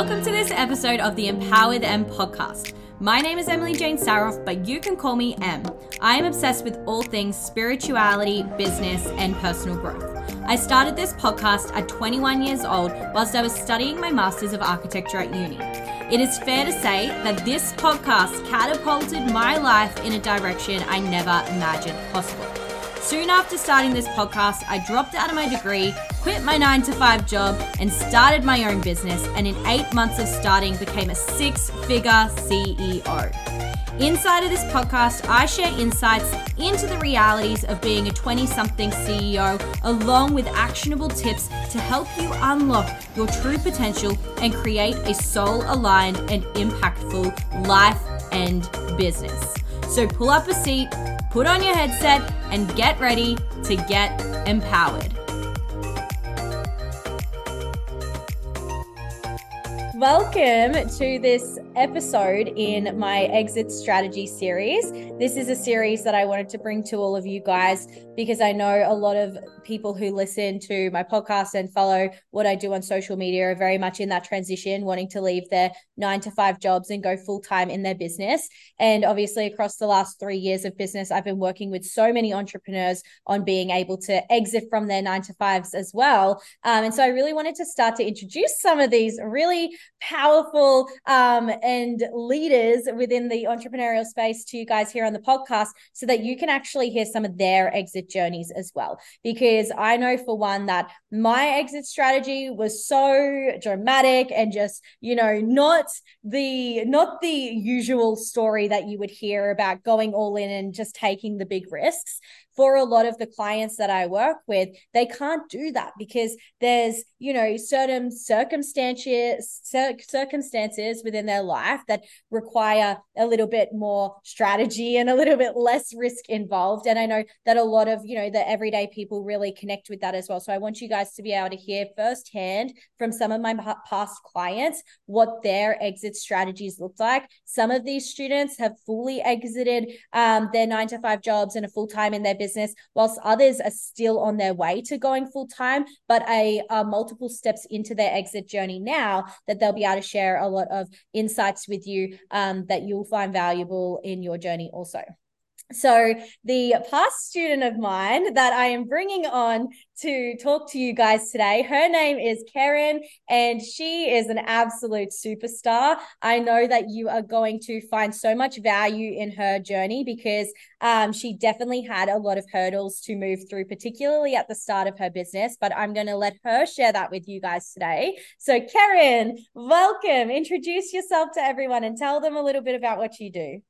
Welcome to this episode of the Empower with Em podcast. My name is Emily Jane Saroff, but you can call me Em. I am obsessed with all things spirituality, business, and personal growth. I started this podcast at 21 years old whilst I was studying my Masters of Architecture at uni. It is fair to say that this podcast catapulted my life in a direction I never imagined possible. Soon after starting this podcast, I dropped out of my degree, quit my nine to five job, and started my own business. And in eight months of starting, became a six figure CEO. Inside of this podcast, I share insights into the realities of being a 20 something CEO, along with actionable tips to help you unlock your true potential and create a soul aligned and impactful life and business. So pull up a seat put on your headset, and get ready to get empowered. Welcome to this episode in my exit strategy series. This is a series that I wanted to bring to all of you guys because I know a lot of people who listen to my podcast and follow what I do on social media are very much in that transition, wanting to leave their nine to five jobs and go full time in their business. And obviously, across the last three years of business, I've been working with so many entrepreneurs on being able to exit from their nine to fives as well. Um, and so I really wanted to start to introduce some of these really powerful um, and leaders within the entrepreneurial space to you guys here on the podcast so that you can actually hear some of their exit journeys as well. Because I know for one that my exit strategy was so dramatic and just, you know, not the not the usual story that you would hear about going all in and just taking the big risks for a lot of the clients that I work with, they can't do that because there's, you know, certain circumstances circumstances within their life that require a little bit more strategy and a little bit less risk involved. And I know that a lot of, you know, the everyday people really connect with that as well. So I want you guys to be able to hear firsthand from some of my past clients what their exit strategies look like. Some of these students have fully exited um, their nine to five jobs and a full time in their business business, whilst others are still on their way to going full time, but a are multiple steps into their exit journey now that they'll be able to share a lot of insights with you um, that you'll find valuable in your journey also. So, the past student of mine that I am bringing on to talk to you guys today, her name is Keryn, and she is an absolute superstar. I know that you are going to find so much value in her journey because um, she definitely had a lot of hurdles to move through, particularly at the start of her business. But I'm going to let her share that with you guys today. So, Keryn, welcome. Introduce yourself to everyone and tell them a little bit about what you do.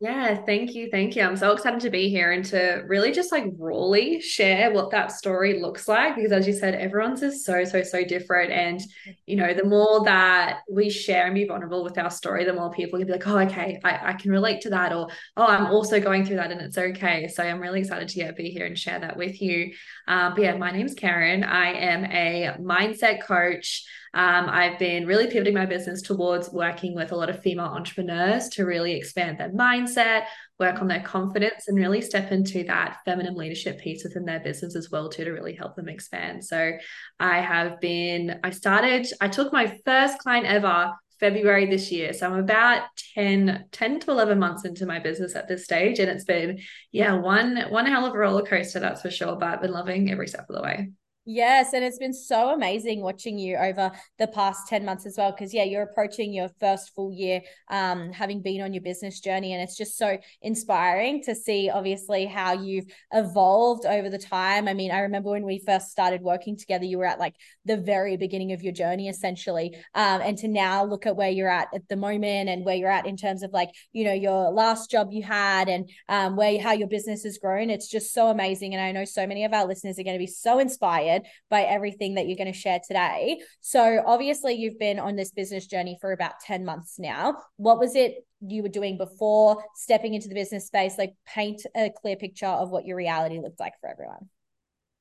Yeah, thank you. Thank you. I'm so excited to be here and to really just like rawly share what that story looks like because as you said, everyone's is so, so, so different. And, you know, the more that we share and be vulnerable with our story, the more people can be like, oh, okay, I, I can relate to that. Or, oh, I'm also going through that and it's okay. So I'm really excited to yeah, be here and share that with you. Um, but yeah, my name's Keryn. I am a mindset coach. Um, I've been really pivoting my business towards working with a lot of female entrepreneurs to really expand their mindset, work on their confidence, and really step into that feminine leadership piece within their business as well, too, to really help them expand. So I have been, I started, I took my first client ever February this year. So I'm about 10, 10 to 11 months into my business at this stage. And it's been, yeah, one, one hell of a roller coaster, that's for sure. But I've been loving every step of the way. Yes, and it's been so amazing watching you over the past 10 months as well. Because, yeah, you're approaching your first full year um, having been on your business journey. And it's just so inspiring to see, obviously, how you've evolved over the time. I mean, I remember when we first started working together, you were at like the very beginning of your journey, essentially. Um, and to now look at where you're at at the moment and where you're at in terms of like, you know, your last job you had and um, where how your business has grown. It's just so amazing. And I know so many of our listeners are going to be so inspired inspired by everything that you're going to share today. So, obviously, you've been on this business journey for about 10 months now. What was it you were doing before stepping into the business space? Like, paint a clear picture of what your reality looked like for everyone.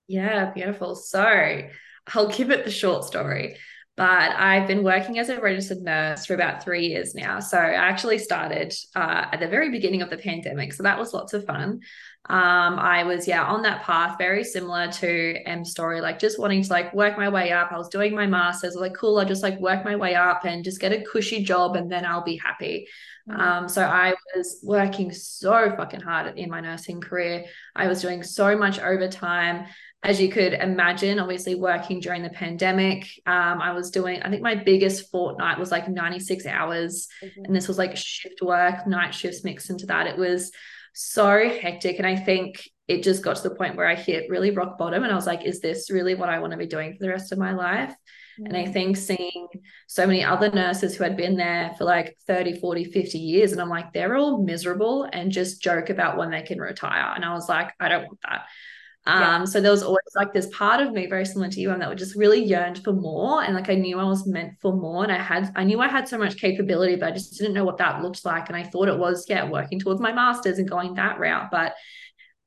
Yeah, beautiful. So, I'll give it the short story. But I've been working as a registered nurse for about three years now. So I actually started uh, at the very beginning of the pandemic. So that was lots of fun. Um, I was, yeah, on that path, very similar to Em story, like just wanting to like work my way up. I was doing my master's, like, cool, I'll just like work my way up and just get a cushy job and then I'll be happy. Mm-hmm. Um, so I was working so fucking hard in my nursing career. I was doing so much overtime as you could imagine, obviously working during the pandemic, um, I was doing, I think my biggest fortnight was like 96 hours. Mm-hmm. And this was like shift work, night shifts mixed into that. It was so hectic. And I think it just got to the point where I hit really rock bottom. And I was like, is this really what I want to be doing for the rest of my life? Mm-hmm. And I mm. think seeing so many other nurses who had been there for like 30, 40, 50 years, and I'm like, they're all miserable and just joke about when they can retire. And I was like, I don't want that. Um, so there was always like this part of me very similar to you and that would just really yearned for more. And like I knew I was meant for more. And I had I knew I had so much capability, but I just didn't know what that looked like. And I thought it was, yeah, working towards my master's and going that route. But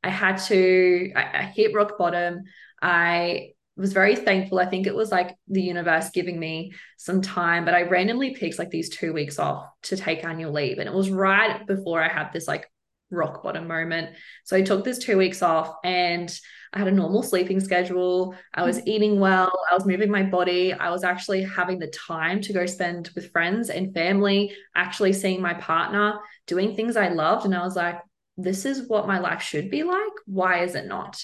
I had to, I, I hit rock bottom. I was very thankful. I think it was like the universe giving me some time, but I randomly picked like these two weeks off to take annual leave. And it was right before I had this like rock bottom moment. So I took this two weeks off and I had a normal sleeping schedule. I was mm-hmm. eating well. I was moving my body. I was actually having the time to go spend with friends and family, actually seeing my partner, doing things I loved. And I was like, this is what my life should be like. Why is it not?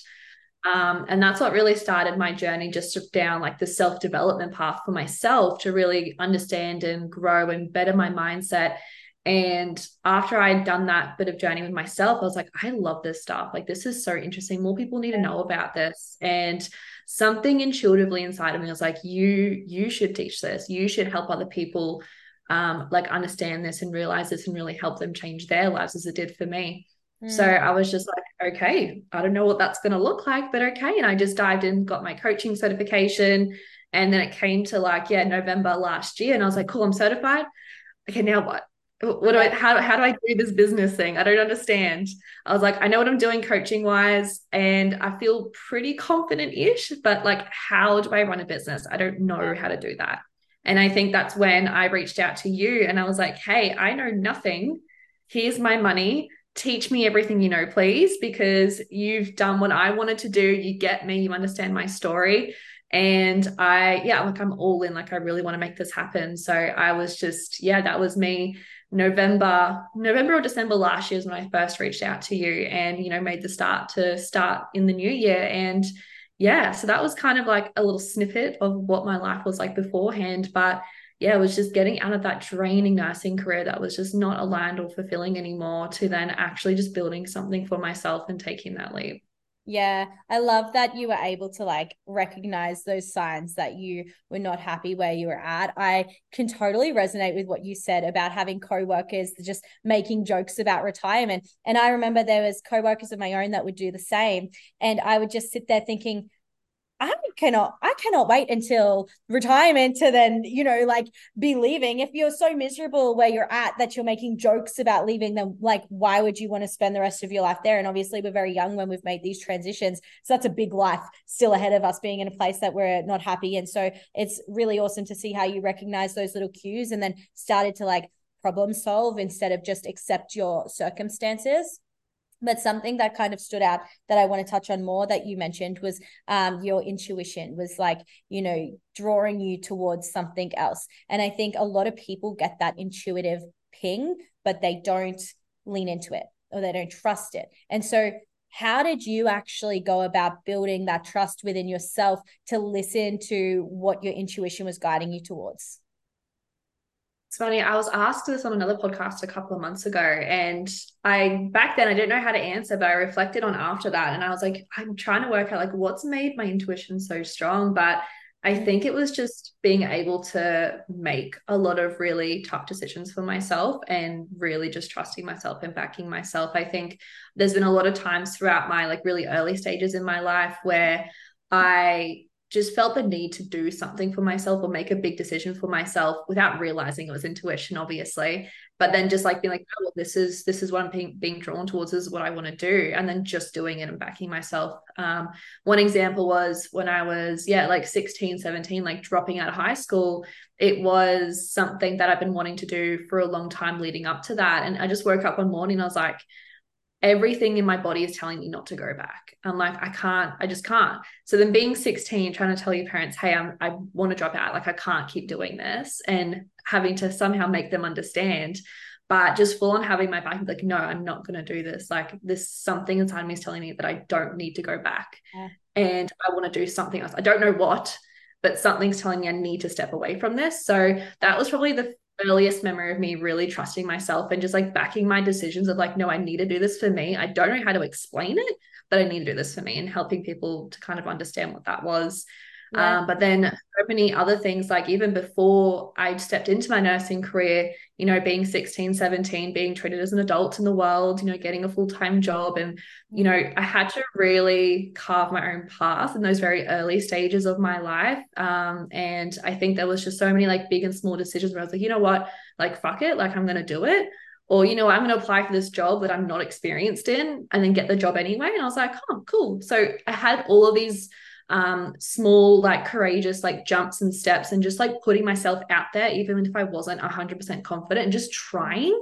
Um, and that's what really started my journey just down like the self development path for myself to really understand and grow and better my mindset and after I'd done that bit of journey with myself, I was like, I love this stuff. Like, this is so interesting. More people need to know about this. And something intuitively inside of me was like, you, you should teach this. You should help other people um, like understand this and realize this and really help them change their lives as it did for me. Mm. So I was just like, okay, I don't know what that's going to look like, but okay. And I just dived in, got my coaching certification. And then it came to like, yeah, November last year. And I was like, cool, I'm certified. Okay, now what? What do I how, how do I do this business thing? I don't understand. I was like, I know what I'm doing coaching wise, and I feel pretty confident-ish, but like, how do I run a business? I don't know how to do that. And I think that's when I reached out to you and I was like, hey, I know nothing. Here's my money. Teach me everything you know, please, because you've done what I wanted to do. You get me, you understand my story. And I, yeah, like I'm all in, like I really want to make this happen. So I was just, yeah, that was me November, November or December last year is when I first reached out to you and, you know, made the start to start in the new year. And yeah, so that was kind of like a little snippet of what my life was like beforehand. But yeah, it was just getting out of that draining nursing career that was just not aligned or fulfilling anymore to then actually just building something for myself and taking that leap. Yeah, I love that you were able to like recognize those signs that you were not happy where you were at. I can totally resonate with what you said about having co-workers just making jokes about retirement. And I remember there was co-workers of my own that would do the same and I would just sit there thinking, I cannot I cannot wait until retirement to then, you know, like be leaving. If you're so miserable where you're at that you're making jokes about leaving, then like why would you want to spend the rest of your life there? And obviously we're very young when we've made these transitions. So that's a big life still ahead of us being in a place that we're not happy. And so it's really awesome to see how you recognize those little cues and then started to like problem solve instead of just accept your circumstances but something that kind of stood out that I want to touch on more that you mentioned was um, your intuition was like, you know, drawing you towards something else. And I think a lot of people get that intuitive ping, but they don't lean into it or they don't trust it. And so, how did you actually go about building that trust within yourself to listen to what your intuition was guiding you towards? It's funny, I was asked this on another podcast a couple of months ago, and I back then I didn't know how to answer, but I reflected on after that, and I was like, I'm trying to work out like what's made my intuition so strong, but I mm-hmm. think it was just being able to make a lot of really tough decisions for myself and really just trusting myself and backing myself. I think there's been a lot of times throughout my like really early stages in my life where mm-hmm. I just felt the need to do something for myself or make a big decision for myself without realizing it was intuition obviously. But then just like being like oh well, this is this is what i'm being, being drawn towards this is what i want to do and then just doing it and backing myself. Um, one example was when i was yeah like 16 17 like dropping out of high school it was something that i've been wanting to do for a long time leading up to that. And i just woke up one morning i was like everything in my body is telling me not to go back. I'm like, I can't, I just can't. So then being 16, trying to tell your parents, hey, I'm, I want to drop out. Like, I can't keep doing this and having to somehow make them understand. But just full on having my back, like, no, I'm not going to do this. Like, this something inside me is telling me that I don't need to go back. Yeah. And I want to do something else. I don't know what, but something's telling me I need to step away from this. So that was probably the earliest memory of me really trusting myself and just like backing my decisions of like, no, I need to do this for me. I don't know how to explain it, but I need to do this for me and helping people to kind of understand what that was. Yeah. Um, but then so many other things, like even before I stepped into my nursing career, you know, being 16, 17, being treated as an adult in the world, you know, getting a full time job. And, you know, I had to really carve my own path in those very early stages of my life. Um, and I think there was just so many like big and small decisions where I was like, you know what, like, fuck it, like, I'm going to do it or you know i'm going to apply for this job that i'm not experienced in and then get the job anyway and i was like oh cool so i had all of these um, small, like courageous, like jumps and steps, and just like putting myself out there, even if I wasn't 100% confident, and just trying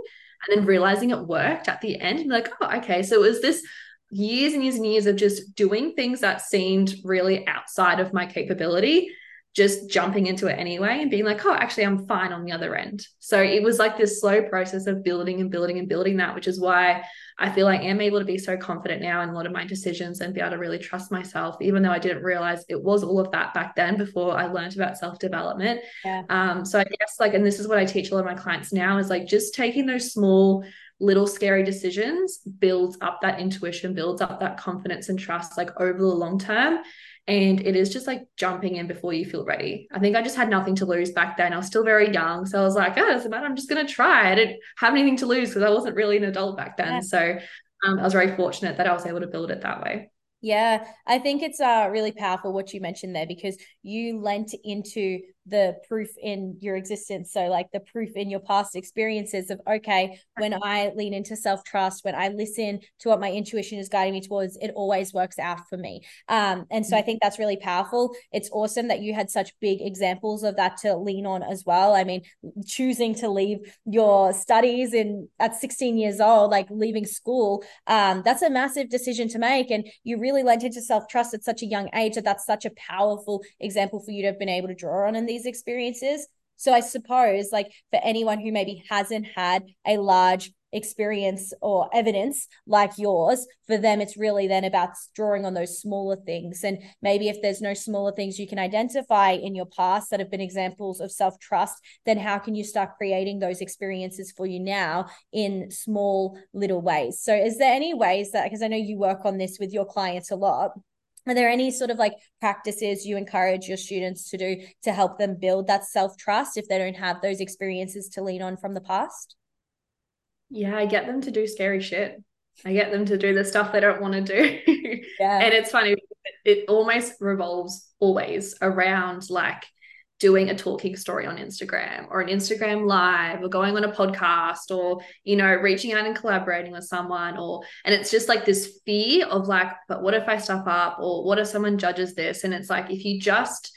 and then realizing it worked at the end. And like, oh, okay. So it was this years and years and years of just doing things that seemed really outside of my capability just jumping into it anyway and being like, oh, actually, I'm fine on the other end. So it was like this slow process of building and building and building that, which is why I feel like I am able to be so confident now in a lot of my decisions and be able to really trust myself, even though I didn't realize it was all of that back then before I learned about self development. Yeah. Um, so I guess like, and this is what I teach a lot of my clients now is like just taking those small, little scary decisions builds up that intuition, builds up that confidence and trust like over the long term. And it is just like jumping in before you feel ready. I think I just had nothing to lose back then. I was still very young. So I was like, oh, doesn't matter. I'm just going to try. I didn't have anything to lose because I wasn't really an adult back then. Yeah. So um, I was very fortunate that I was able to build it that way. Yeah, I think it's uh, really powerful what you mentioned there because you lent into the proof in your existence. So, like the proof in your past experiences of, okay, when I lean into self trust, when I listen to what my intuition is guiding me towards, it always works out for me. Um, and so I mm. think that's really powerful. It's awesome that you had such big examples of that to lean on as well. I mean, choosing to leave your studies in at 16 years old, like leaving school, um, that's a massive decision to make. And you really lent into self trust at such a young age that that's such a powerful example for you to have been able to draw on in the these experiences. So I suppose, like for anyone who maybe hasn't had a large experience or evidence like yours, for them, it's really then about drawing on those smaller things. And maybe if there's no smaller things you can identify in your past that have been examples of self trust, then how can you start creating those experiences for you now in small little ways? So, is there any ways that, because I know you work on this with your clients a lot, are there any sort of like practices you encourage your students to do to help them build that self trust if they don't have those experiences to lean on from the past? Yeah, I get them to do scary shit. I get them to do the stuff they don't want to do. Yeah. and it's funny, it almost revolves always around like doing a talking story on Instagram or an Instagram live or going on a podcast or you know reaching out and collaborating with someone or and it's just like this fear of like but what if I stuff up or what if someone judges this? And it's like if you just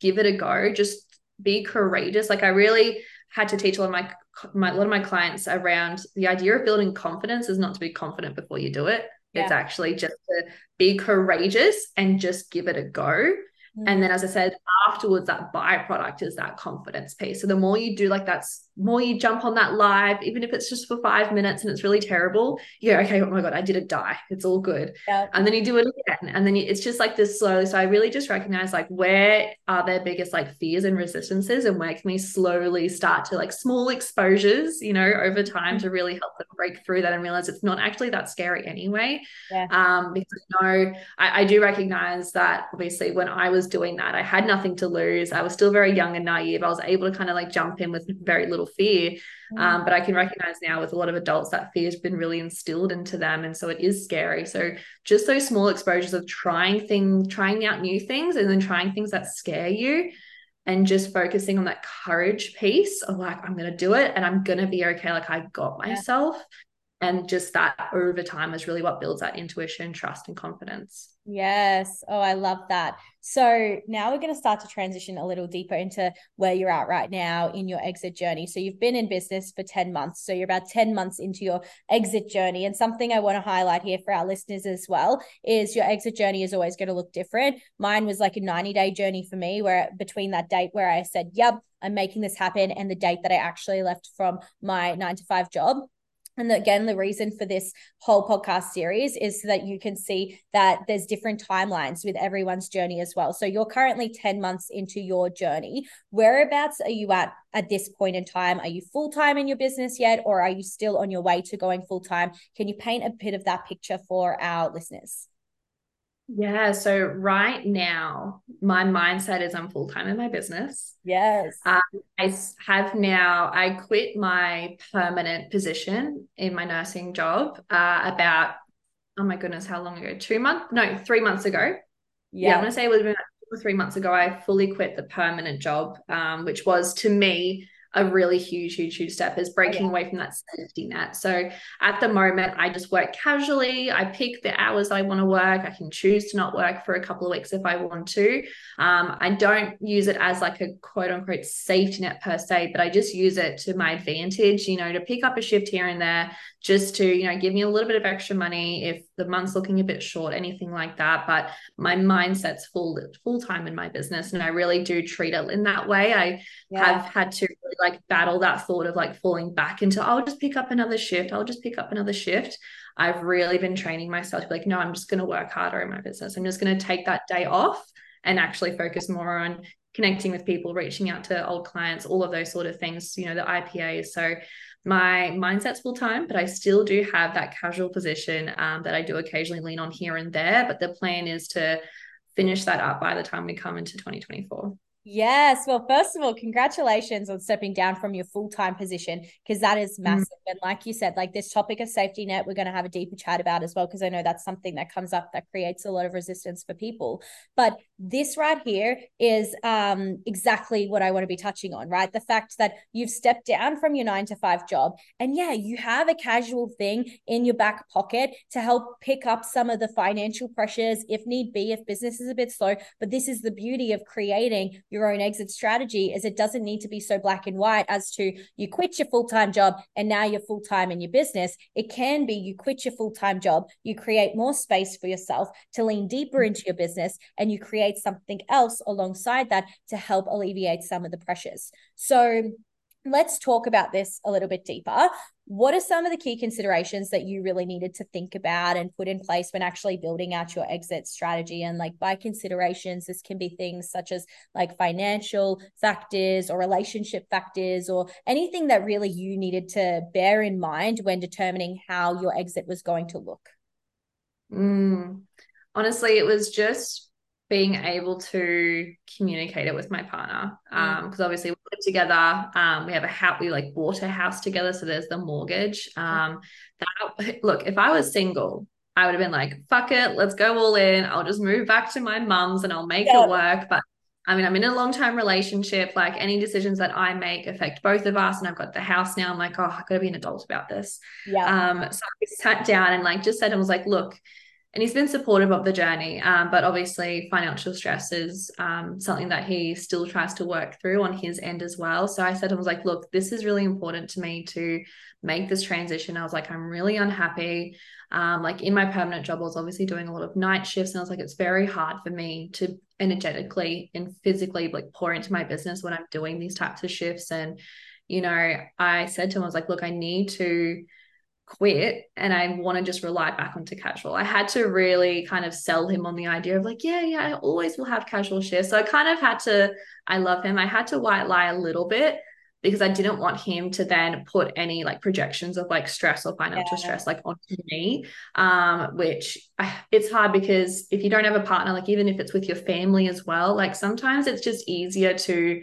give it a go just be courageous. Like I really had to teach a lot of my, my a lot of my clients around the idea of building confidence is not to be confident before you do it. Yeah. it's actually just to be courageous and just give it a go Mm. And then, as I said, afterwards, that byproduct is that confidence piece. So the more you do like that's more you jump on that live, even if it's just for five minutes and it's really terrible, you're okay, oh my God, I did it die. It's all good. Yeah. And then you do it again. And then you, it's just like this slowly. So I really just recognize like where are their biggest like fears and resistances and where can we slowly start to like small exposures, you know, over time to really help them break through that and realize it's not actually that scary anyway. Yeah. Um, because no, I, I do recognize that obviously when I was doing that, I had nothing to lose. I was still very young and naive. I was able to kind of like jump in with very little little fear. Mm. Um, but I can recognize now with a lot of adults that fear has been really instilled into them. And so it is scary. So just those small exposures of trying things, trying out new things, and then trying things that scare you and just focusing on that courage piece of like, I'm going to do it and I'm going to be okay. Like, I got myself. And just that over time is really what builds that intuition trust and confidence yes. Oh i love that. So now we're going to start to transition a little deeper into where you're at right now in your exit journey. So you've been in business for 10 months. So you're about 10 months into your exit journey. And something i want to highlight here for our listeners as well is your exit journey is always going to look different. Mine was like a 90 day journey for me where between that date where i said yep i'm making this happen and the date that i actually left from my 9 to 5 job and again, the reason for this whole podcast series is so that you can see that there's different timelines with everyone's journey as well. So you're currently 10 months into your journey. Whereabouts are you at at this point in time? Are you full time in your business yet, or are you still on your way to going full time? Can you paint a bit of that picture for our listeners? Yeah. So right now, my mindset is I'm full time in my business. Yes. Um, I have now, I quit my permanent position in my nursing job uh, about, oh my goodness, how long ago? Two months? No, three months ago. Yeah. yeah I'm going to say it was about two or three months ago. I fully quit the permanent job, um, which was to me a really huge, huge, huge step is breaking oh, yeah. away from that safety net. So at the moment, I just work casually. I pick the hours I want to work. I can choose to not work for a couple of weeks if I want to. Um, I don't use it as like a quote unquote safety net per se, but I just use it to my advantage, you know, to pick up a shift here and there just to, you know, give me a little bit of extra money if the month's looking a bit short, anything like that. But my mindset's full full time in my business. And I really do treat it in that way. I yeah. have had to really like battle that thought of like falling back into, I'll just pick up another shift. I'll just pick up another shift. I've really been training myself to be like, no, I'm just going to work harder in my business. I'm just going to take that day off and actually focus more on connecting with people, reaching out to old clients, all of those sort of things, you know, the IPAs. So my mindset's full time, but I still do have that casual position um, that I do occasionally lean on here and there. But the plan is to finish that up by the time we come into 2024. Yes. Well, first of all, congratulations on stepping down from your full time position because that is mm. massive. Mm. And like you said, like this topic of safety net, we're going to have a deeper chat about as well because I know that's something that comes up that creates a lot of resistance for people. But this right here is um, exactly what I want to be touching on, right? The fact that you've stepped down from your nine to five job. And yeah, you have a casual thing in your back pocket to help pick up some of the financial pressures if need be, if business is a bit slow. But this is the beauty of creating your own exit strategy is it doesn't need to be so black and white as to you quit your full-time job and now you're full-time in your business it can be you quit your full-time job you create more space for yourself to lean deeper mm-hmm. into your business and you create something else alongside that to help alleviate some of the pressures so let's talk about this a little bit deeper. What are some of the key considerations that you really needed to think about and put in place when actually building out your exit strategy? And like by considerations, this can be things such as like financial factors or relationship factors or anything that really you needed to bear in mind when determining how your exit was going to look. Mm, honestly, it was just being able to communicate it with my partner um because obviously we live together um we have a house we like bought a house together so there's the mortgage um that look if i was single i would have been like fuck it let's go all in i'll just move back to my mum's and i'll make yeah. it work but I mean, I'm in a long term relationship. Like any decisions that I make affect both of us. And I've got the house now. I'm like, oh, I've got to be an adult about this. Yeah. Um, so I sat down and like just said, I was like, look, and he's been supportive of the journey. Um, but obviously, financial stress is um, something that he still tries to work through on his end as well. So I said, to him, I was like, look, this is really important to me to make this transition. I was like, I'm really unhappy. Um, like in my permanent job, I was obviously doing a lot of night shifts, and I was like, it's very hard for me to energetically and physically like pour into my business when I'm doing these types of shifts. And, you know, I said to him, I was like, look, I need to quit and I want to just rely back onto casual. I had to really kind of sell him on the idea of like, yeah, yeah, I always will have casual shifts. So I kind of had to, I love him. I had to white lie a little bit because I didn't want him to then put any like projections of like stress or financial yeah. stress like onto me. Um, which I, it's hard because if you don't have a partner, like even if it's with your family as well, like sometimes it's just easier to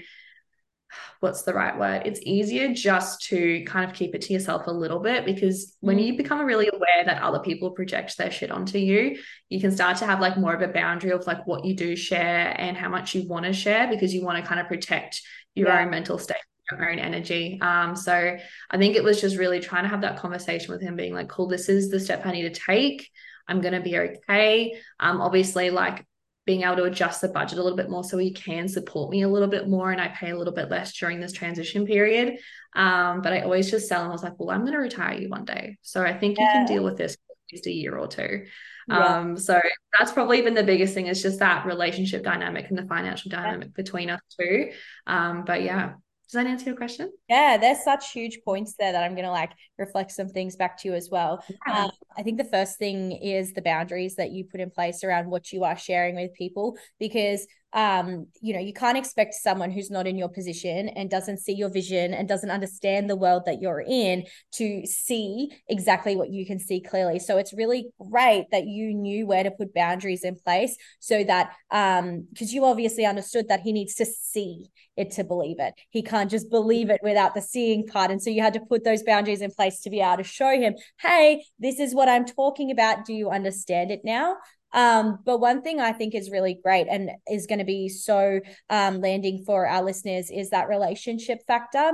what's the right word? It's easier just to kind of keep it to yourself a little bit because when mm. you become really aware that other people project their shit onto you, you can start to have like more of a boundary of like what you do share and how much you want to share because you want to kind of protect your yeah. own mental state your own energy. Um, so I think it was just really trying to have that conversation with him, being like, cool, this is the step I need to take. I'm going to be okay. Um, obviously, like being able to adjust the budget a little bit more so he can support me a little bit more and I pay a little bit less during this transition period. Um, but I always just tell him, I was like, well, I'm going to retire you one day. So I think yeah. you can deal with this for at least a year or two. Yeah. Um, so that's probably been the biggest thing is just that relationship dynamic and the financial dynamic yeah. between us two. Um, but yeah, does that answer your question? Yeah, there's such huge points there that I'm going to like reflect some things back to you as well. Yeah. Um, I think the first thing is the boundaries that you put in place around what you are sharing with people because um you know you can't expect someone who's not in your position and doesn't see your vision and doesn't understand the world that you're in to see exactly what you can see clearly. So it's really great that you knew where to put boundaries in place so that um because you obviously understood that he needs to see it to believe it. He can't just believe it without the seeing part. And so you had to put those boundaries in place to be able to show him hey this is what i'm talking about. Do you understand it now um, but one thing I think is really great and is going to be so um, landing for our listeners is that relationship factor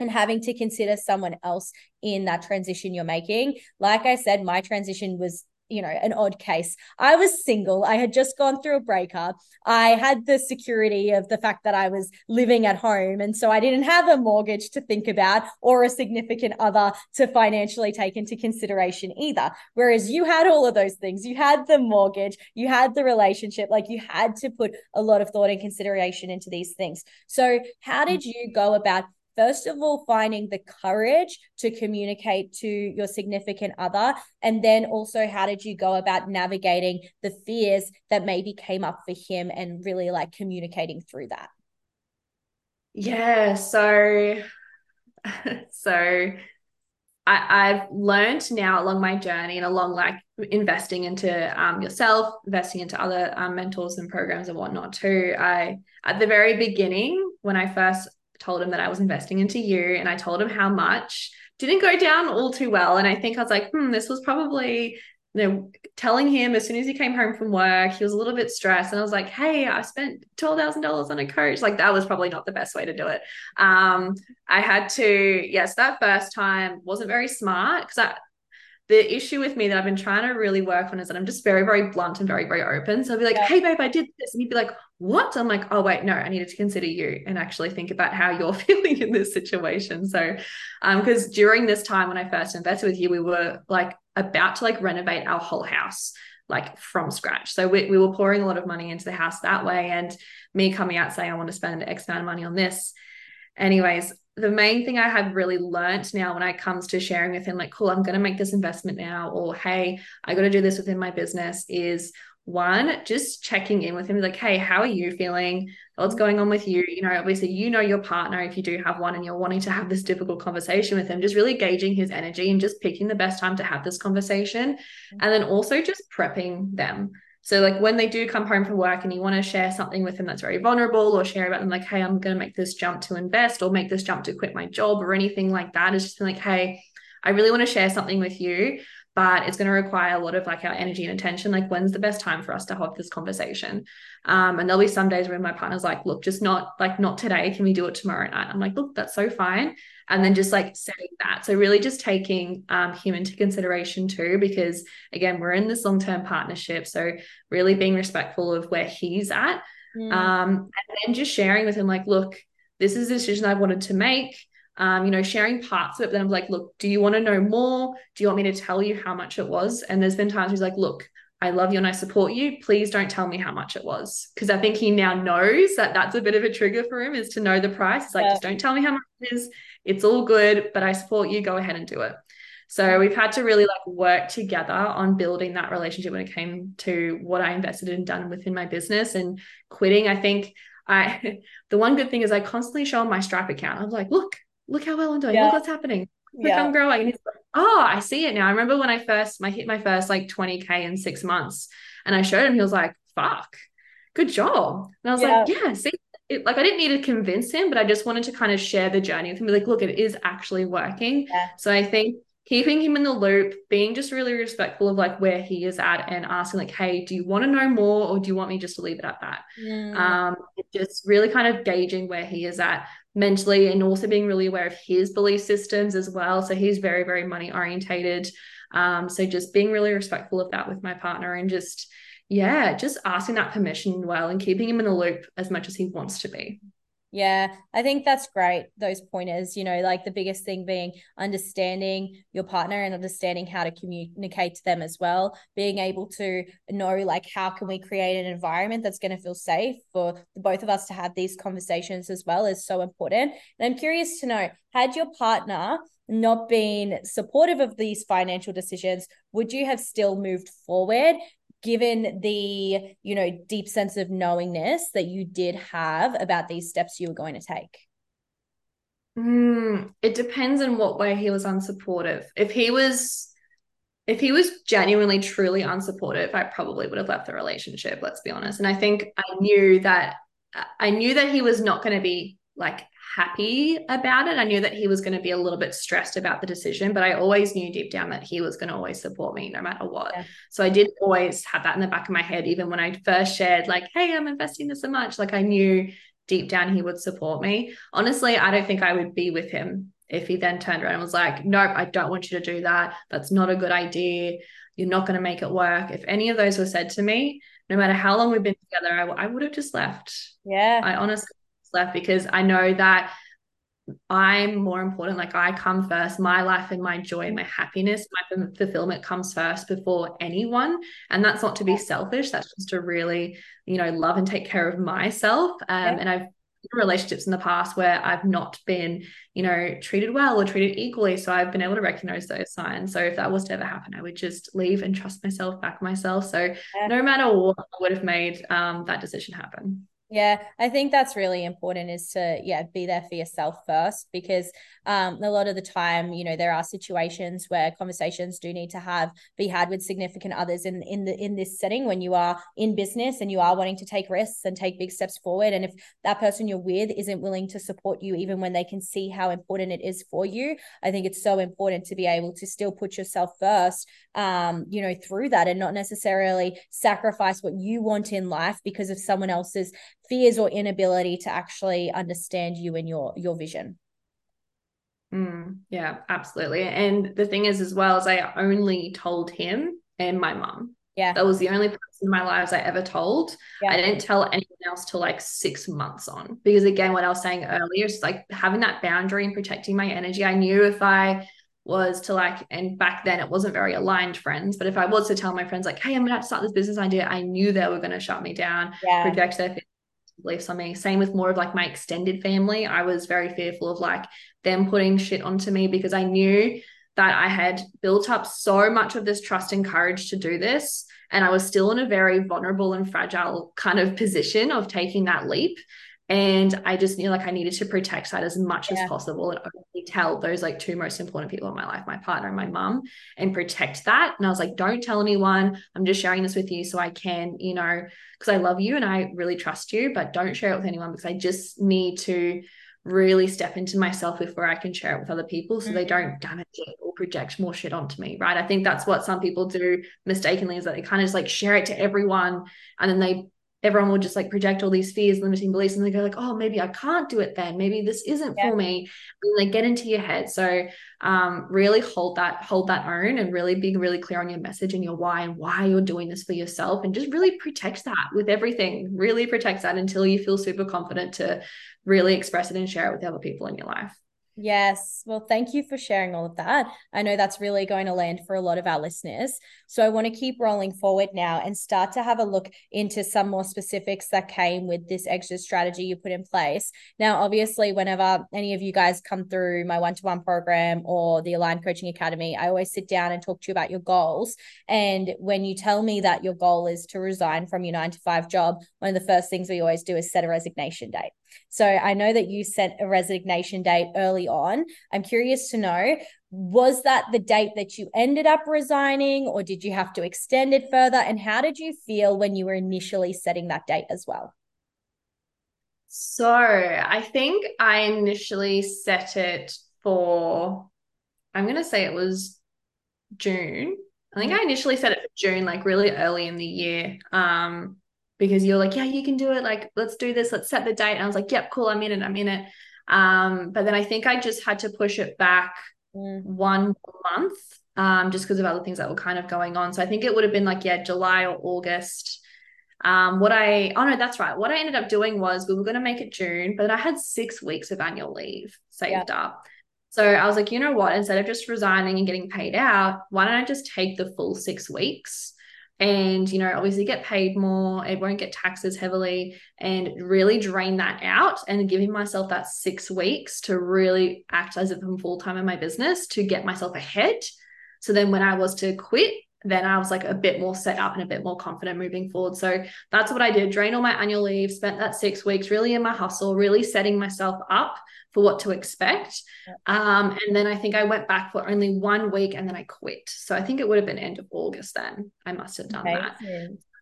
and having to consider someone else in that transition you're making. Like I said, my transition was you know, an odd case. I was single. I had just gone through a breakup. I had the security of the fact that I was living at home. And so I didn't have a mortgage to think about or a significant other to financially take into consideration either. Whereas you had all of those things. You had the mortgage, you had the relationship, like you had to put a lot of thought and consideration into these things. So, how did mm. you go about first of all finding the courage to communicate to your significant other and then also how did you go about navigating the fears that maybe came up for him and really like communicating through that yeah so so I, have learned now along my journey and along like investing into um, yourself, investing into other um, mentors and programs and whatnot too. I at the very beginning when I first told him that I was investing into you and I told him how much. Didn't go down all too well. And I think I was like, hmm, this was probably, you know, telling him as soon as he came home from work, he was a little bit stressed. And I was like, hey, I spent $12,000 on a coach. Like that was probably not the best way to do it. Um, I had to, yes, that first time wasn't very smart because I, the issue with me that I've been trying to really work on is that I'm just very, very blunt and very, very open. So I'll be like, yeah. hey, babe, I did this. And you'd be like, what? I'm like, oh, wait, no, I needed to consider you and actually think about how you're feeling in this situation. So, um, because during this time when I first invested with you, we were like about to like renovate our whole house like from scratch. So we, we were pouring a lot of money into the house that way. And me coming out saying, I want to spend X amount of money on this. Anyways, the main thing I have really learnt now when it comes to sharing with him, like, cool, I'm going to make this investment now, or hey, I got to do this within my business, is one, just checking in with him, like, hey, how are you feeling? What's going on with you? You know, obviously, you know your partner if you do have one and you're wanting to have this difficult conversation with him, just really gauging his energy and just picking the best time to have this conversation. Mm-hmm. And then also just prepping them. So like when they do come home from work and you want to share something with them that's very vulnerable or share about them like, hey, I'm going to make this jump to invest or make this jump to quit my job or anything like that, it's just like, hey, I really want to share something with you, but it's going to require a lot of like our energy and attention. Like when's the best time for us to have this conversation? Um, and there'll be some days when my partner's like, look, just not like not today. Can we do it tomorrow night? I'm like, look, that's so fine and then just like setting that so really just taking um, him into consideration too because again we're in this long-term partnership so really being respectful of where he's at mm. um, and then just sharing with him like look this is a decision i wanted to make um, you know, sharing parts of it. Then I'm like, look, do you want to know more? Do you want me to tell you how much it was? And there's been times he's like, look, I love you and I support you. Please don't tell me how much it was. Because I think he now knows that that's a bit of a trigger for him is to know the price. It's like, yeah. just don't tell me how much it is it's all good, but I support you. Go ahead and do it. So we've had to really like work together on building that relationship when it came to what I invested in done within my business and quitting. I think I the one good thing is I constantly show my Stripe account. I'm like, look, look how well I'm doing. Yeah. Look what's happening. Look yeah. I'm growing. And he's like, oh, I see it now. I remember when I first I hit my first like 20k in six months, and I showed him. He was like, fuck, good job. And I was yeah. like, yeah, see, it, like I didn't need to convince him, but I just wanted to kind of share the journey with him. Be like, look, it is actually working. Yeah. So I think keeping him in the loop, being just really respectful of like where he is at and asking like, hey, do you want to know more or do you want me just to leave it at that? Mm. Um, just really kind of gauging where he is at mentally and also being really aware of his belief systems as well. So he's very, very money orientated. Um, so just being really respectful of that with my partner and just, yeah, just asking that permission well and keeping him in the loop as much as he wants to be. Yeah, I think that's great. Those pointers, you know, like the biggest thing being understanding your partner and understanding how to communicate to them as well. Being able to know, like, how can we create an environment that's going to feel safe for the both of us to have these conversations as well is so important. And I'm curious to know had your partner not been supportive of these financial decisions, would you have still moved forward? Given the you know deep sense of knowingness that you did have about these steps you were going to take? Mm, it depends on what way he was unsupportive. If he was if he was genuinely truly unsupportive i probably would have left the relationship let's be honest. And i think i knew that i knew that he was not going to be like happy about it. I knew that he was going to be a little bit stressed about the decision, but I always knew deep down that he was going to always support me no matter what. Yeah. So I did always have that in the back of my head, even when I first shared, like, hey, I'm investing this so much. Like I knew deep down he would support me. Honestly, I don't think I would be with him if he then turned around and was like, nope, I don't want you to do that. That's not a good idea. You're not going to make it work. If any of those were said to me, no matter how long we've been together, I, I would have just left. Yeah. I honestly left because I know that I'm more important. Like I come first. My life and my joy, my happiness, my fulfillment comes first before anyone. And that's not to be selfish. That's just to really, you know, love and take care of myself. Um. And I've relationships in the past where I've not been, you know, treated well or treated equally. So I've been able to recognize those signs. So if that was to ever happen, I would just leave and trust myself, back myself. So no matter what, I would have made um, that decision happen. Yeah, I think that's really important is to yeah, be there for yourself first because um a lot of the time, you know, there are situations where conversations do need to have be had with significant others in in the in this setting when you are in business and you are wanting to take risks and take big steps forward. And if that person you're with isn't willing to support you even when they can see how important it is for you, I think it's so important to be able to still put yourself first um you know through that and not necessarily sacrifice what you want in life because of someone else's fears or inability to actually understand you and your your vision. Mm, yeah absolutely. And the thing is as well as i only told him and my mom. Yeah. That was the only person in my lives i ever told. Yeah. i didn't tell anyone else till like six months on. Because again what i was saying earlier is like having that boundary and protecting my energy. I knew if i was to like, and back then it wasn't very aligned friends, but if I was to tell my friends, like, hey, I'm going to have to start this business idea, I knew they were going to shut me down, yeah. project their beliefs on me. Same with more of like my extended family. I was very fearful of like them putting shit onto me because I knew that I had built up so much of this trust and courage to do this. And I was still in a very vulnerable and fragile kind of position of taking that leap. And I just knew like I needed to protect that as much yeah. as possible and only tell those like two most important people in my life, my partner and my mum, and protect that. And I was like, don't tell anyone. I'm just sharing this with you so I can, you know, because I love you and I really trust you, but don't share it with anyone because I just need to really step into myself before I can share it with other people so mm-hmm. they don't damage it or project more shit onto me. Right. I think that's what some people do mistakenly is that they kind of just like share it to everyone and then they everyone will just like project all these fears, limiting beliefs, and they go like, "Oh, maybe I can't do it then. Maybe this isn't yeah. for me." And they get into your head. So, um, really hold that hold that own, and really being really clear on your message and your why and why you're doing this for yourself, and just really protect that with everything. Really protect that until you feel super confident to really express it and share it with other people in your life. Yes. Well, thank you for sharing all of that. I know that's really going to land for a lot of our listeners. So I want to keep rolling forward now and start to have a look into some more specifics that came with this exit strategy you put in place. Now, obviously, whenever any of you guys come through my one to one program or the Aligned Coaching Academy, I always sit down and talk to you about your goals. And when you tell me that your goal is to resign from your nine to five job, one of the first things we always do is set a resignation date. So I know that you set a resignation date early on. I'm curious to know was that the date that you ended up resigning or did you have to extend it further and how did you feel when you were initially setting that date as well? So I think I initially set it for, I'm going to say it was June. I think I initially set it for June, like really early in the year. Um, because you're like, yeah, you can do it. Like, let's do this. Let's set the date. And I was like, yep, cool. I'm in it. I'm in it. Um, but then I think I just had to push it back mm. one month, um, just because of other things that were kind of going on. So I think it would have been like, yeah, July or August. Um, what I, oh no, that's right. What I ended up doing was we were going to make it June, but I had six weeks of annual leave saved yeah. up. So I was like, you know what? Instead of just resigning and getting paid out, why don't I just take the full six weeks? And, you know, obviously get paid more, it won't get taxed as heavily, and really drain that out and giving myself that six weeks to really act as if I'm full time in my business to get myself ahead. So then when I was to quit, then I was like a bit more set up and a bit more confident moving forward. So that's what I did. Drain all my annual leave, spent that six weeks really in my hustle, really setting myself up for what to expect. Um, and then I think I went back for only one week and then I quit. So I think it would have been end of August then. I must have done okay. that.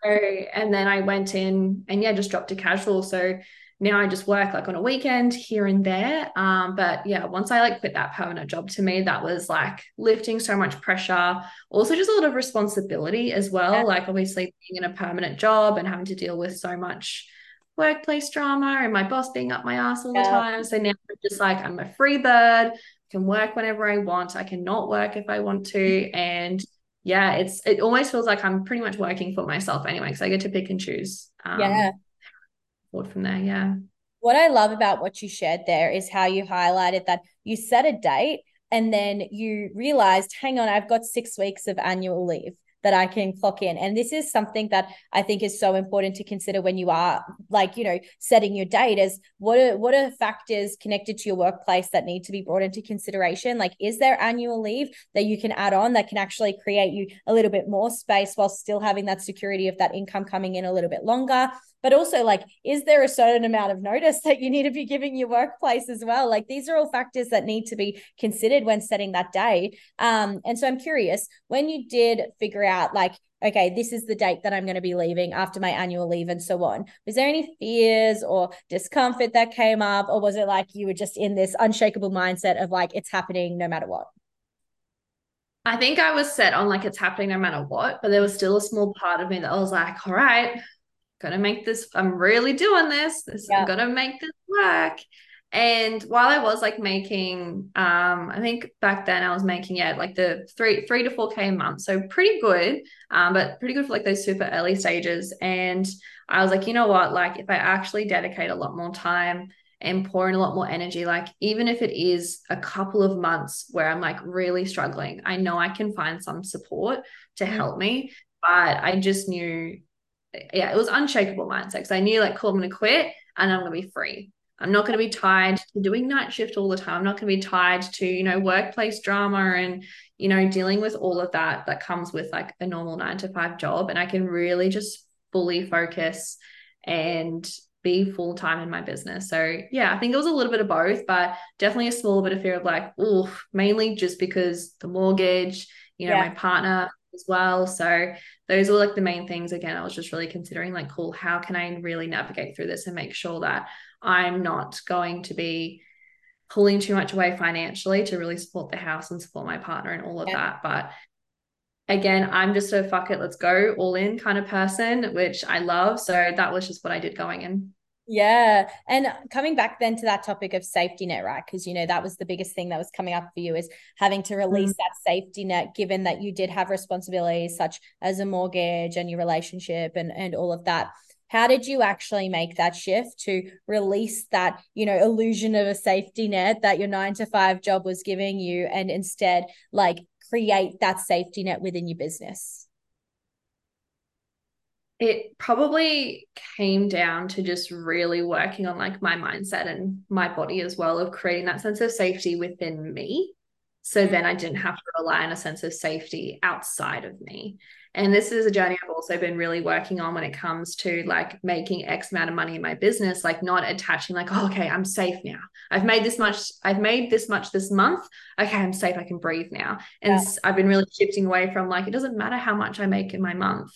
So, and then I went in and yeah, just dropped to casual. So now I just work like on a weekend here and there. Um, but yeah, once I like quit that permanent job, to me, that was like lifting so much pressure, also just a lot of responsibility as well. Yeah. Like obviously being in a permanent job and having to deal with so much workplace drama and my boss being up my ass all yeah. the time. So now I'm just like I'm a free bird, I can work whenever I want, I can not work if I want to. And yeah, it's it almost feels like I'm pretty much working for myself anyway, because I get to pick and choose. Um, yeah forward from there. Yeah. What I love about what you shared there is how you highlighted that you set a date and then you realized, hang on, I've got six weeks of annual leave that I can clock in. And this is something that I think is so important to consider when you are like, you know, setting your date is what are what are factors connected to your workplace that need to be brought into consideration? Like, is there annual leave that you can add on that can actually create you a little bit more space while still having that security of that income coming in a little bit longer? But also like is there a certain amount of notice that you need to be giving your workplace as well? Like these are all factors that need to be considered when setting that day. Um and so i'm curious when you did figure out like okay this is the date that i'm going to be leaving after my annual leave and so on was there any fears or discomfort that came up or was it like you were just in this unshakable mindset of like it's happening no matter what? I think I was set on like it's happening no matter what, but there was still a small part of me that was like, all right, gonna make this i'm really doing this. This yeah. i'm gonna make this work. And while i was like making um i think back then i was making yeah like the three three to four k a month. So pretty good um but pretty good for like those super early stages. And i was like you know what? Like if i actually dedicate a lot more time and pour in a lot more energy like even if it is a couple of months where i'm like really struggling i know i can find some support to mm-hmm. help me. But i just knew yeah, it was unshakable mindset because I knew like, cool, I'm to quit and I'm going to be free. I'm not going to be tied to doing night shift all the time. I'm not going to be tied to, you know, workplace drama and, you know, dealing with all of that that comes with like a normal nine to five job. And I can really just fully focus and be full time in my business. So yeah, I think it was a little bit of both, but definitely a small bit of fear of like, oh, mainly just because the mortgage, you know, yeah. my partner as well. So those were like the main things. Again, I was just really considering like, cool, how can I really navigate through this and make sure that I'm not going to be pulling too much away financially to really support the house and support my partner and all of yeah. that. But again, I'm just a fuck it, let's go all in kind of person, which I love. So that was just what I did going in. Yeah. And coming back then to that topic of safety net, right? Because, you know, that was the biggest thing that was coming up for you is having to release mm. that safety net, given that you did have responsibilities such as a mortgage and your relationship and, and all of that. How did you actually make that shift to release that, you know, illusion of a safety net that your nine to five job was giving you and instead like create that safety net within your business? It probably came down to just really working on like my mindset and my body as well of creating that sense of safety within me. So mm-hmm. then i didn't have to rely on a sense of safety outside of me. And this is a journey i've also been really working on when it comes to like making x amount of money in my business like not attaching like oh, okay i'm safe now. I've made this much i've made this much this month. Okay i'm safe i can breathe now. And yeah. i've been really shifting away from like it doesn't matter how much i make in my month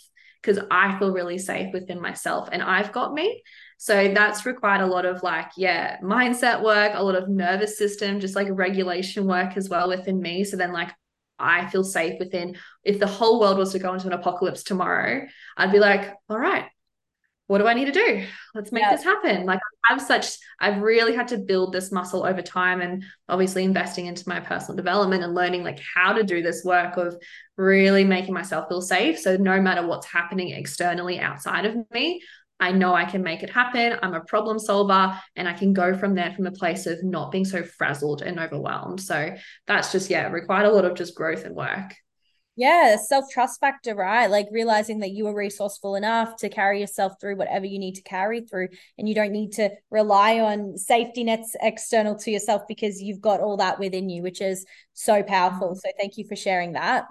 because I feel really safe within myself and I've got me. So that's required a lot of like, yeah, mindset work, a lot of nervous system, just like regulation work as well within me. So then, like, I feel safe within. If the whole world was to go into an apocalypse tomorrow, I'd be like, all right, what do I need to do? Let's make this happen. Like I've such, I've really had to build this muscle over time and obviously investing into my personal development and learning like how to do this work of really making myself feel safe. So no matter what's happening externally outside of me, I know I can make it happen. I'm a problem solver and I can go from there from a place of not being so frazzled and overwhelmed. So that's just, yeah, required a lot of just growth and work. Yeah, self trust factor, right? Like realizing that you are resourceful enough to carry yourself through whatever you need to carry through, and you don't need to rely on safety nets external to yourself because you've got all that within you, which is so powerful. Mm-hmm. So, thank you for sharing that.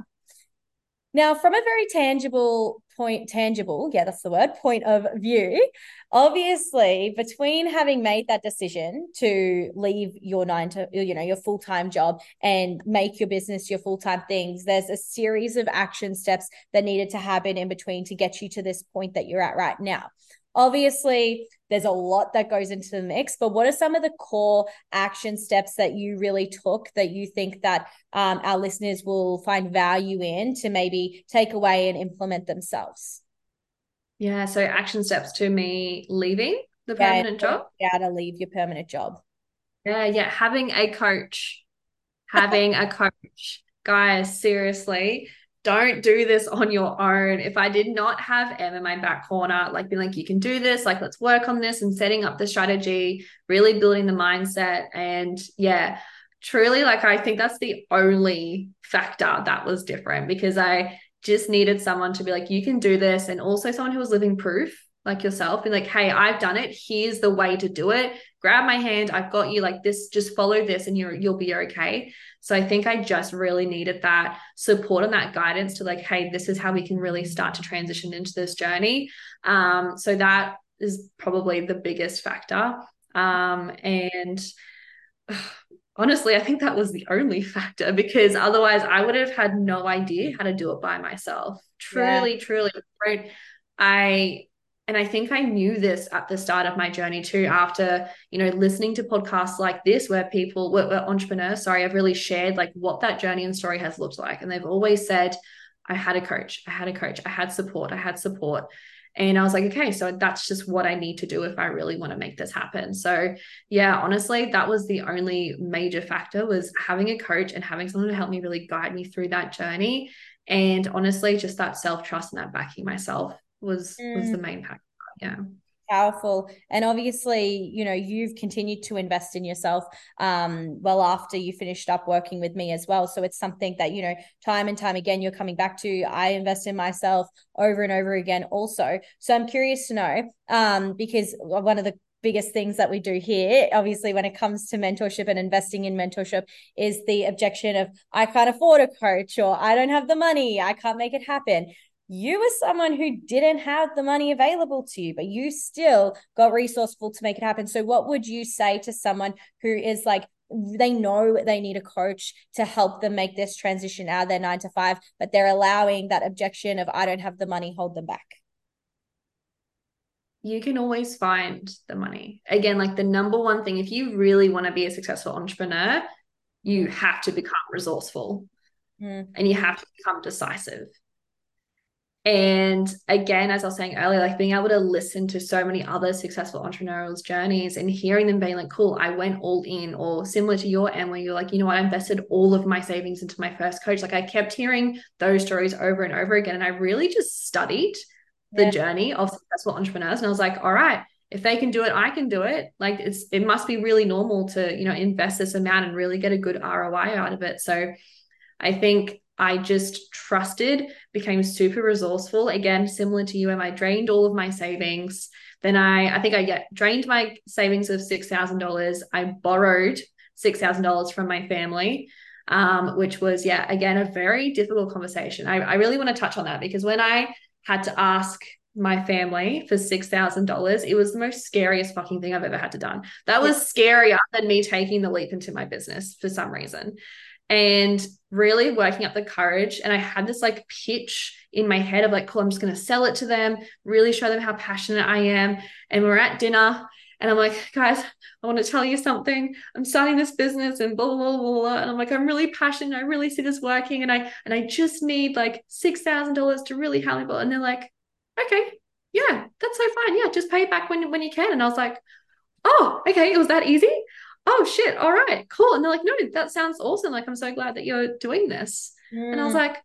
Now, from a very tangible point, tangible, yeah, that's the word, point of view, obviously, between having made that decision to leave your nine to, you know, your full time job and make your business your full time things, there's a series of action steps that needed to happen in between to get you to this point that you're at right now. Obviously, there's a lot that goes into the mix, but what are some of the core action steps that you really took that you think that um, our listeners will find value in to maybe take away and implement themselves? Yeah, so action steps to me leaving the permanent yeah, job. Yeah, to leave your permanent job. Yeah, yeah, having a coach, having a coach, guys. Seriously, don't do this on your own. If I did not have Em in my back corner, like being like, you can do this, like, let's work on this and setting up the strategy, really building the mindset. And yeah, truly, like, I think that's the only factor that was different because I just needed someone to be like, you can do this. And also someone who was living proof like yourself be like hey i've done it. Here's the way to do it. Grab my hand. I've got you. Like this just follow this and you're you'll be okay. So i think i just really needed that support and that guidance to like hey this is how we can really start to transition into this journey. Um so that is probably the biggest factor. Um and honestly i think that was the only factor because otherwise i would have had no idea how to do it by myself. Truly yeah. truly i and I think I knew this at the start of my journey too, after, you know, listening to podcasts like this, where people, were, were entrepreneurs, sorry, I've really shared like what that journey and story has looked like. And they've always said, I had a coach, I had a coach, I had support, I had support. And I was like, okay, so that's just what I need to do if I really want to make this happen. So yeah, honestly, that was the only major factor was having a coach and having someone to help me really guide me through that journey. And honestly, just that self-trust and that backing myself was mm. was the mm. main part. Yeah powerful and obviously you know you've continued to invest in yourself um well after you finished up working with me as well so it's something that you know time and time again you're coming back to i invest in myself over and over again also so i'm curious to know um because one of the biggest things that we do here obviously when it comes to mentorship and investing in mentorship is the objection of i can't afford a coach or i don't have the money i can't make it happen you were someone who didn't have the money available to you, but you still got resourceful to make it happen. So, what would you say to someone who is like, they know they need a coach to help them make this transition out of their nine to five, but they're allowing that objection of, I don't have the money, hold them back? You can always find the money. Again, like the number one thing, if you really want to be a successful entrepreneur, you have to become resourceful mm. and you have to become decisive and again, as I was saying earlier, like being able to listen to so many other successful entrepreneurial journeys and hearing them being like, cool, I went all in, or similar to your end, where you're like, you know what, I invested all of my savings into my first coach. Like I kept hearing those stories over and over again. And I really just studied the journey of successful entrepreneurs. And I was like, all right, if they can do it, I can do it. Like it's it must be really normal to, you know, invest this amount and really get a good ROI out of it. So I think I just trusted, became super resourceful. Again, similar to you, and I drained all of my savings. Then I, I think I get drained my savings of six thousand dollars. I borrowed six thousand dollars from my family, um, which was yeah, again a very difficult conversation. I, I really want to touch on that because when I had to ask my family for six thousand dollars, it was the most scariest fucking thing I've ever had to done. That was scarier than me taking the leap into my business for some reason. And really working up the courage. And I had this like pitch in my head of like, cool, I'm just going to sell it to them, really show them how passionate I am. And we're at dinner and I'm like, guys, I want to tell you something. I'm starting this business and blah, blah, blah, blah. And I'm like, I'm really passionate. I really see this working. And I, and I just need like $6,000 to really help me. And they're like, okay, yeah, that's so fine. Yeah. Just pay it back when, when you can. And I was like, oh, okay. It was that easy. Oh shit. All right, cool. And they're like, no, that sounds awesome. Like, I'm so glad that you're doing this. Mm. And I was mm. like,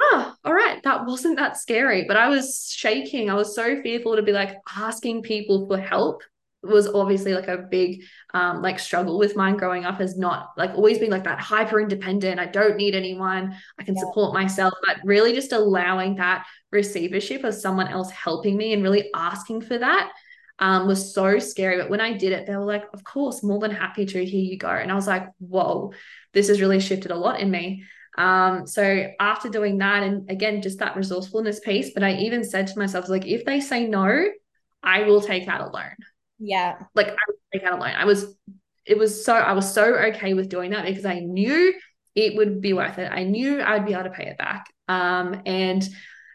oh, all right, that wasn't that scary. But I was shaking. I was so fearful to be like asking people for help was obviously like a big um like struggle with mine growing up as not like always being like that hyper independent i don't need anyone i can yeah. support myself but really just allowing that receivership of someone else helping me and really asking for that um, was so scary but when i did it they were like of course more than happy to here you go and i was like whoa this has really shifted a lot in me um, so after doing that and again just that resourcefulness piece but i even said to myself like if they say no i will take out a loan yeah. Like I would take out a loan. I was it was so I was so okay with doing that because I knew it would be worth it. I knew I'd be able to pay it back. Um, and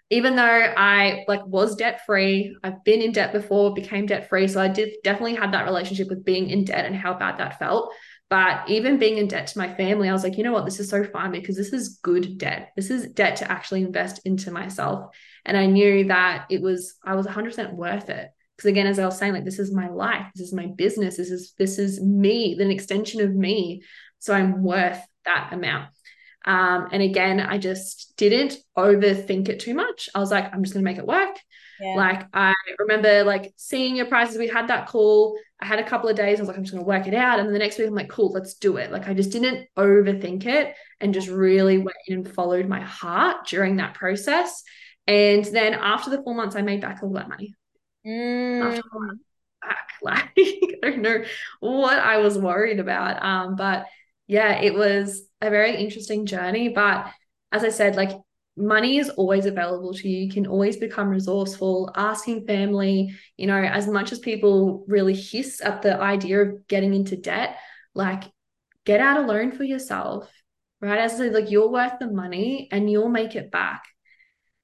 even though I like was debt free, I've been in debt before, became debt free. So I did definitely had that relationship with being in debt and how bad that felt. But even being in debt to my family, I was like, you know what, this is so fun because this is good debt. This is debt to actually invest into myself. And I knew that it was, I was 100% worth it because again as i was saying like this is my life this is my business this is this is me an extension of me so i'm worth that amount um, and again i just didn't overthink it too much. I was like i'm just going to make it work. Yeah. like i remember like seeing your prices. We had that call. I had a couple of days. I was like i'm just going to work it out. And then the next week i'm like cool let's do it. Like i just didn't overthink it and just really went and followed my heart during that process. And then after the four months i made back all that money. Mm. Like I don't know what I was worried about. Um, but yeah, it was a very interesting journey. But as I said, like money is always available to you. You can always become resourceful, asking family, you know, as much as people really hiss at the idea of getting into debt, like get out a loan for yourself, right? As I said, like you're worth the money and you'll make it back.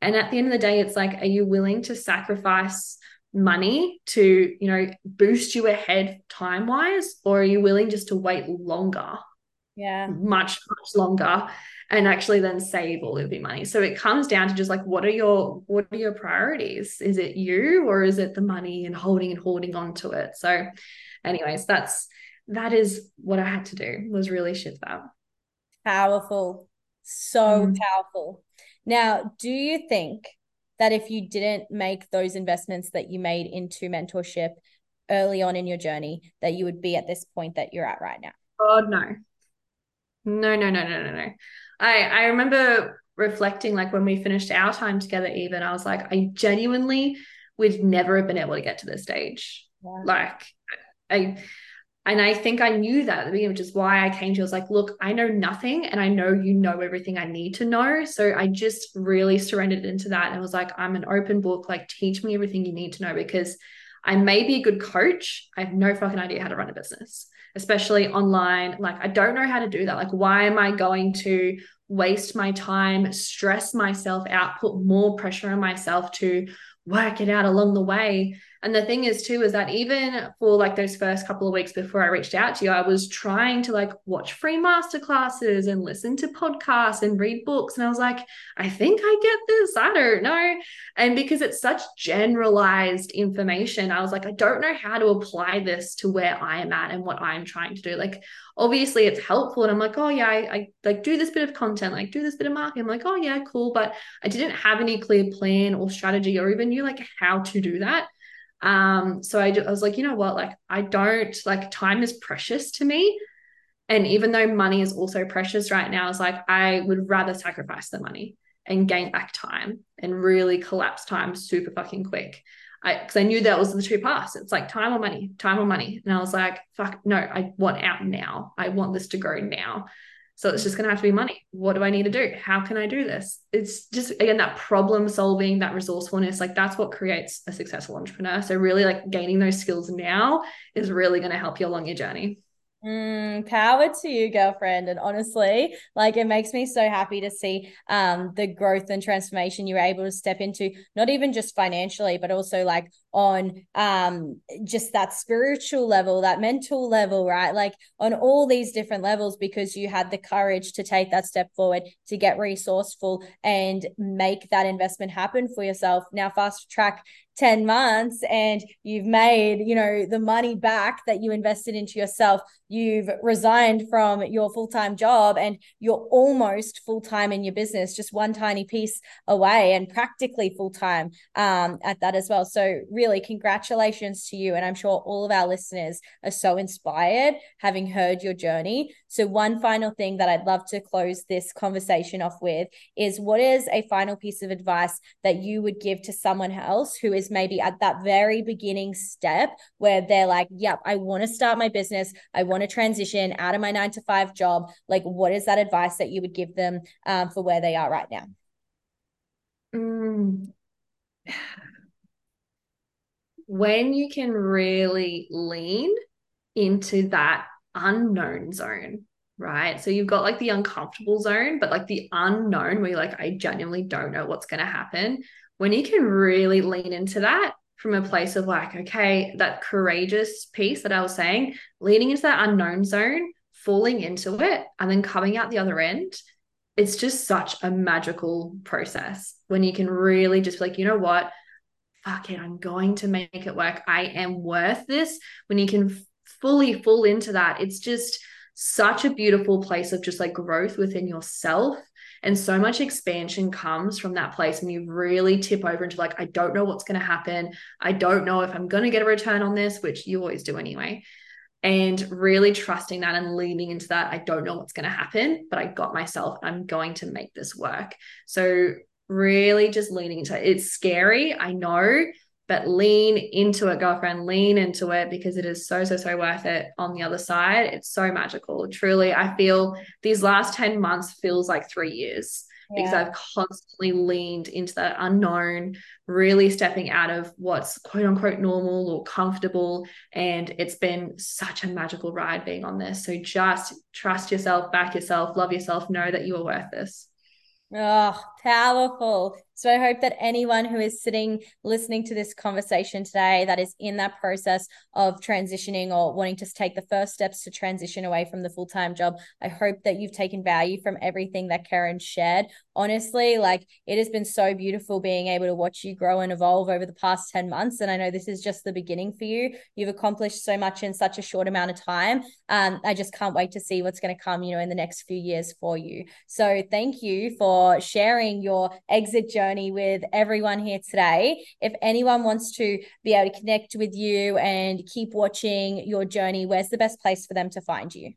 And at the end of the day, it's like, are you willing to sacrifice money to you know boost you ahead time wise or are you willing just to wait longer yeah. much much longer and actually then save all of your money. So it comes down to just like what are your what are your priorities? Is it you or is it the money and holding and holding on to it? So anyways that's that is what i had to do was really shift that. Powerful. So mm. powerful. Now do you think that if you didn't make those investments that you made into mentorship early on in your journey, that you would be at this point that you're at right now? Oh no. No, no, no, no, no, no. I I remember reflecting like when we finished our time together, even I was like, I genuinely would never have been able to get to this stage. Yeah. Like I and I think I knew that at the beginning, which is why I came to you. I was like, look, I know nothing and I know you know everything I need to know. So I just really surrendered into that and was like, I'm an open book, like teach me everything you need to know because I may be a good coach. I have no fucking idea how to run a business, especially online. Like, I don't know how to do that. Like, why am I going to waste my time, stress myself out, put more pressure on myself to work it out along the way and the thing is too is that even for like those first couple of weeks before I reached out to you, I was trying to like watch free master classes and listen to podcasts and read books. And I was like, I think I get this. I don't know. And because it's such generalized information, I was like, I don't know how to apply this to where I am at and what I'm trying to do. Like obviously it's helpful. And I'm like, oh yeah, I, I like do this bit of content, like do this bit of marketing. I'm like, oh yeah, cool. But I didn't have any clear plan or strategy or even knew like how to do that. Um, so I, I was like, you know what? Like, I don't like time is precious to me. And even though money is also precious right now, it's like I would rather sacrifice the money and gain back time and really collapse time super fucking quick. I because I knew that was the two paths. It's like time or money, time or money. And I was like, fuck, no, I want out now. I want this to go now. So it's just going to have to be money. What do I need to do? How can I do this? It's just, again, that problem solving, that resourcefulness, like that's what creates a successful entrepreneur. So, really, like gaining those skills now is really going to help you along your journey. Mm, power to you, girlfriend. And honestly, like it makes me so happy to see um the growth and transformation you were able to step into, not even just financially, but also like on um just that spiritual level, that mental level, right? Like on all these different levels, because you had the courage to take that step forward to get resourceful and make that investment happen for yourself. Now, fast track 10 months and you've made you know the money back that you invested into yourself you've resigned from your full-time job and you're almost full-time in your business just one tiny piece away and practically full-time um, at that as well so really congratulations to you and i'm sure all of our listeners are so inspired having heard your journey so one final thing that i'd love to close this conversation off with is what is a final piece of advice that you would give to someone else who is is maybe at that very beginning step where they're like, yep, I want to start my business. I want to transition out of my nine to five job. Like, what is that advice that you would give them um, for where they are right now? Mm. When you can really lean into that unknown zone, right? So you've got like the uncomfortable zone, but like the unknown where you're like, I genuinely don't know what's going to happen when you can really lean into that from a place of like, okay, that courageous piece that I was saying, leaning into that unknown zone, falling into it, and then coming out the other end, it's just such a magical process when you can really just be like, you know what? Fuck it, I'm going to make it work. I am worth this. When you can fully fall into that, it's just such a beautiful place of just like growth within yourself and so much expansion comes from that place when you really tip over into like, I don't know what's going to happen. I don't know if I'm going to get a return on this, which you always do anyway. And really trusting that and leaning into that. I don't know what's going to happen, but I got myself. I'm going to make this work. So, really just leaning into it. It's scary. I know but lean into it, girlfriend, lean into it because it is so, so, so worth it on the other side. It's so magical. Truly, I feel these last 10 months feels like three years yeah. because I've constantly leaned into that unknown, really stepping out of what's quote unquote normal or comfortable. And it's been such a magical ride being on this. So just trust yourself, back yourself, love yourself, know that you are worth this. Oh, powerful. So I hope that anyone who is sitting listening to this conversation today that is in that process of transitioning or wanting to take the first steps to transition away from the full-time job, I hope that you've taken value from everything that Keryn shared. Honestly, like it has been so beautiful being able to watch you grow and evolve over the past 10 months and I know this is just the beginning for you. You've accomplished so much in such a short amount of time. Um, I just can't wait to see what's going to come, you know, in the next few years for you. So thank you for sharing your exit journey with everyone here today. If anyone wants to be able to connect with you and keep watching your journey, where's the best place for them to find you?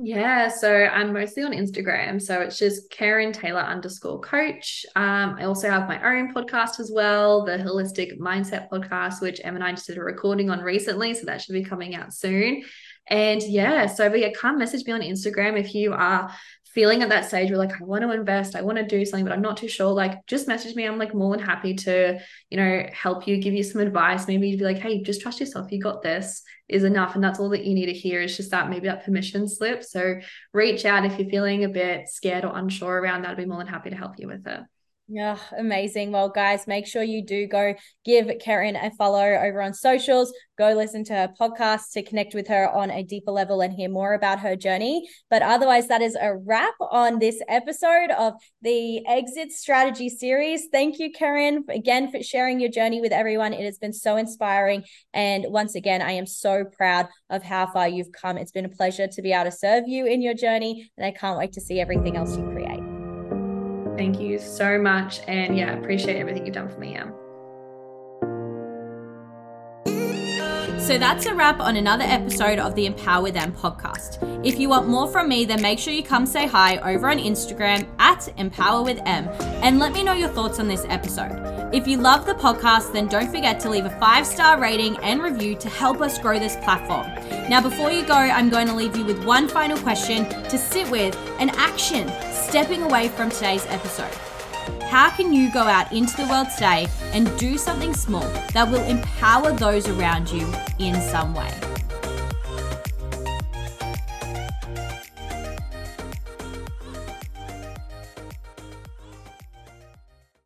Yeah, so I'm mostly on Instagram. So it's just Keryn Taylor underscore coach. Um, I also have my own podcast as well, the Holistic Mindset podcast, which Em and I just did a recording on recently. So that should be coming out soon. And yeah, so yeah, come message me on Instagram if you are feeling at that stage where like I want to invest, I want to do something, but I'm not too sure, like just message me. I'm like more than happy to, you know, help you, give you some advice. Maybe you'd be like, hey, just trust yourself. You got this is enough. And that's all that you need to hear is just that maybe that permission slip. So reach out if you're feeling a bit scared or unsure around that. I'd be more than happy to help you with it. Yeah, amazing. Well, guys, make sure you do go give Keryn a follow over on socials. Go listen to her podcast to connect with her on a deeper level and hear more about her journey. But otherwise, that is a wrap on this episode of the Exit Strategy series. Thank you, Keryn, again for sharing your journey with everyone. It has been so inspiring. And once again, I am so proud of how far you've come. It's been a pleasure to be able to serve you in your journey. And I can't wait to see everything else you create. Thank you so much. And yeah, appreciate everything you've done for me, Em. So that's a wrap on another episode of the Empower with Em podcast. If you want more from me, then make sure you come say hi over on Instagram at Empower with Em and let me know your thoughts on this episode. If you love the podcast, then don't forget to leave a five star rating and review to help us grow this platform. Now, before you go, I'm going to leave you with one final question to sit with and action stepping away from today's episode. How can you go out into the world today and do something small that will empower those around you in some way?